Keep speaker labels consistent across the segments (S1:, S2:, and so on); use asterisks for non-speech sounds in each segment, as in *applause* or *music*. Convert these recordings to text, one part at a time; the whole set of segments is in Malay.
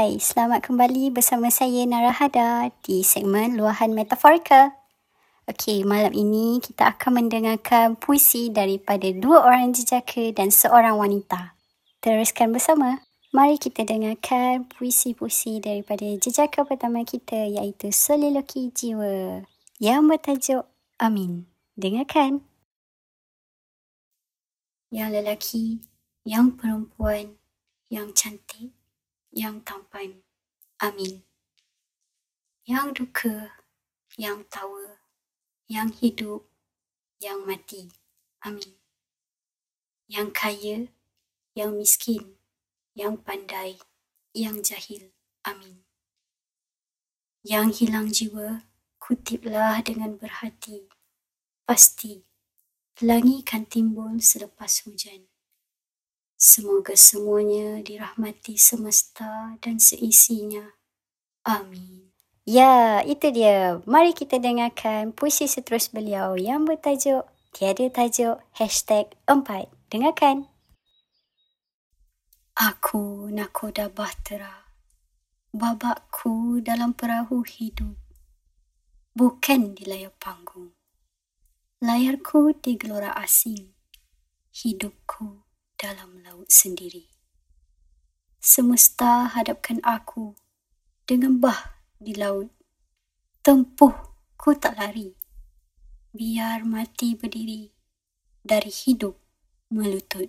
S1: Hai, selamat kembali bersama saya Narahada di segmen Luahan Metaforika. Okey, malam ini kita akan mendengarkan puisi daripada dua orang jejaka dan seorang wanita. Teruskan bersama. Mari kita dengarkan puisi-puisi daripada jejaka pertama kita iaitu Soliloki Jiwa yang bertajuk Amin. Dengarkan. Yang lelaki, yang perempuan, yang cantik, yang tampan. Amin. Yang duka, yang tawa, yang hidup, yang mati. Amin. Yang kaya, yang miskin, yang pandai, yang jahil. Amin. Yang hilang jiwa, kutiplah dengan berhati. Pasti, pelangi kan timbul selepas hujan. Semoga semuanya dirahmati semesta dan seisinya. Amin. Ya, itu dia. Mari kita dengarkan puisi seterus beliau yang bertajuk Tiada Tajuk Hashtag 4. Dengarkan. Aku nakoda bahtera. Babakku dalam perahu hidup. Bukan di layar panggung. Layarku di gelora asing. Hidupku dalam laut sendiri. Semesta hadapkan aku dengan bah di laut. Tempuh ku tak lari. Biar mati berdiri dari hidup melutut.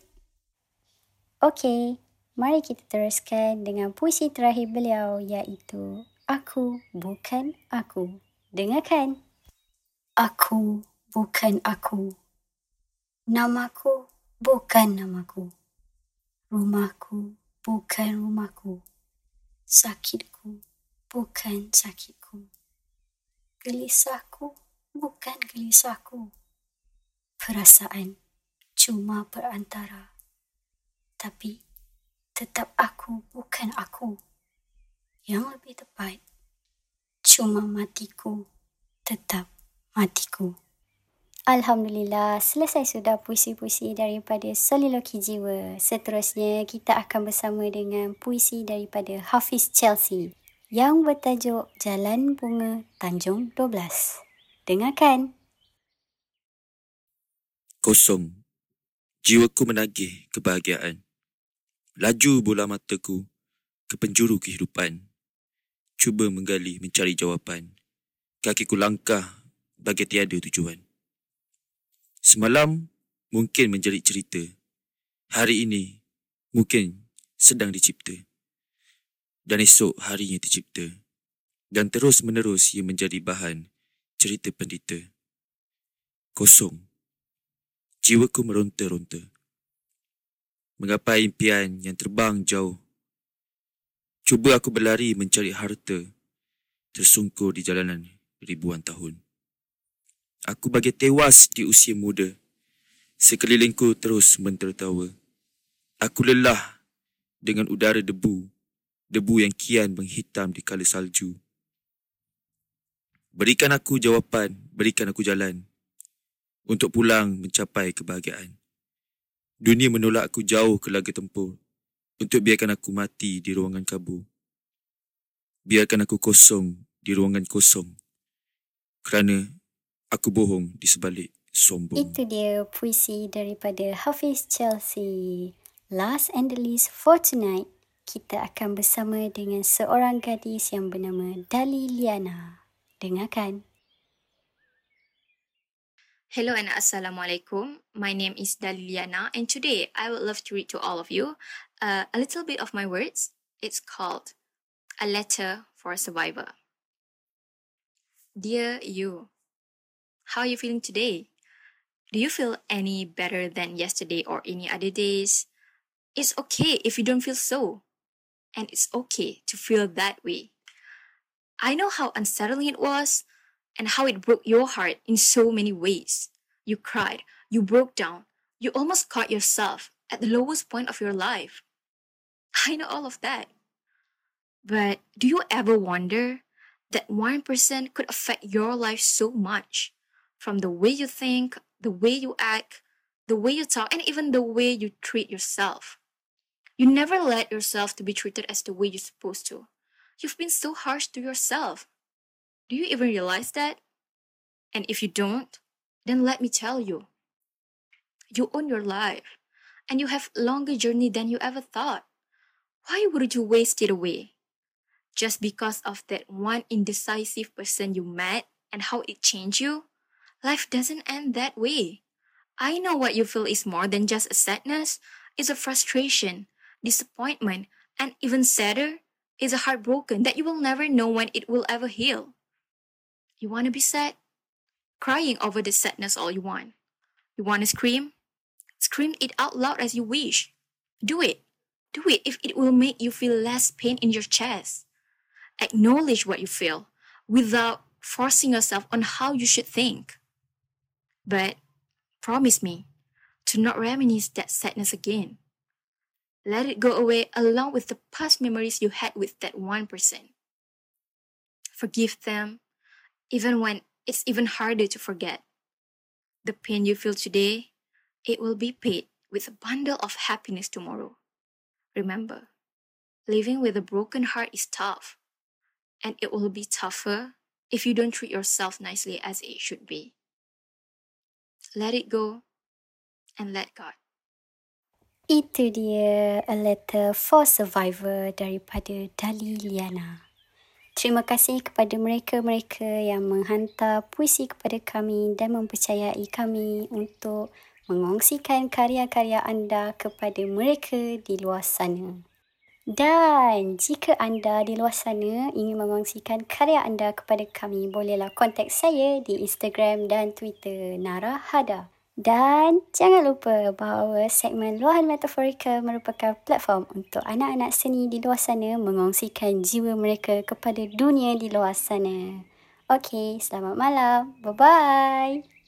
S1: Okey, mari kita teruskan dengan puisi terakhir beliau iaitu Aku Bukan Aku. Dengarkan. Aku bukan aku. Namaku bukan namaku. Rumahku bukan rumahku. Sakitku bukan sakitku. Gelisahku bukan gelisahku. Perasaan cuma perantara. Tapi tetap aku bukan aku. Yang lebih tepat, cuma matiku tetap matiku. Alhamdulillah, selesai sudah puisi-puisi daripada Soliloki Jiwa. Seterusnya, kita akan bersama dengan puisi daripada Hafiz Chelsea yang bertajuk Jalan Bunga Tanjung 12. Dengarkan.
S2: Kosong. Jiwaku menagih kebahagiaan. Laju bola mataku ke penjuru kehidupan. Cuba menggali mencari jawapan. Kakiku langkah bagai tiada tujuan. Semalam mungkin menjadi cerita. Hari ini mungkin sedang dicipta. Dan esok harinya tercipta. Dan terus menerus ia menjadi bahan cerita pendeta. Kosong. Jiwaku meronta-ronta. Menggapai impian yang terbang jauh. Cuba aku berlari mencari harta tersungkur di jalanan ribuan tahun. Aku bagi tewas di usia muda. Sekelilingku terus mentertawa. Aku lelah dengan udara debu, debu yang kian menghitam di kala salju. Berikan aku jawapan, berikan aku jalan untuk pulang mencapai kebahagiaan. Dunia menolak aku jauh ke laga tempur untuk biarkan aku mati di ruangan kabur. Biarkan aku kosong di ruangan kosong kerana aku bohong di sebalik sombong.
S1: Itu dia puisi daripada Hafiz Chelsea. Last and the least for tonight, kita akan bersama dengan seorang gadis yang bernama Dali Liana. Dengarkan.
S3: Hello and Assalamualaikum. My name is Daliliana and today I would love to read to all of you uh, a little bit of my words. It's called A Letter for a Survivor. Dear you, how are you feeling today? Do you feel any better than yesterday or any other days? It's okay if you don't feel so. And it's okay to feel that way. I know how unsettling it was and how it broke your heart in so many ways. You cried, you broke down, you almost caught yourself at the lowest point of your life. *laughs* I know all of that. But do you ever wonder that one person could affect your life so much? From the way you think, the way you act, the way you talk, and even the way you treat yourself. You never let yourself to be treated as the way you're supposed to. You've been so harsh to yourself. Do you even realize that? And if you don't, then let me tell you. You own your life, and you have a longer journey than you ever thought. Why would you waste it away? Just because of that one indecisive person you met and how it changed you? Life doesn't end that way. I know what you feel is more than just a sadness, it's a frustration, disappointment, and even sadder, is a heartbroken that you will never know when it will ever heal. You want to be sad? Crying over the sadness all you want. You want to scream? Scream it out loud as you wish. Do it. Do it if it will make you feel less pain in your chest. Acknowledge what you feel without forcing yourself on how you should think. But promise me to not reminisce that sadness again. Let it go away along with the past memories you had with that one person. Forgive them, even when it's even harder to forget. The pain you feel today, it will be paid with a bundle of happiness tomorrow. Remember, living with a broken heart is tough, and it will be tougher if you don't treat yourself nicely as it should be. Let it go and let God.
S1: Itu dia A Letter for Survivor daripada Dali Liana. Terima kasih kepada mereka-mereka yang menghantar puisi kepada kami dan mempercayai kami untuk mengongsikan karya-karya anda kepada mereka di luar sana. Dan jika anda di luar sana ingin mengongsikan karya anda kepada kami, bolehlah kontak saya di Instagram dan Twitter Nara Hada. Dan jangan lupa bahawa segmen Luahan Metaforika merupakan platform untuk anak-anak seni di luar sana mengongsikan jiwa mereka kepada dunia di luar sana. Okey, selamat malam. Bye-bye.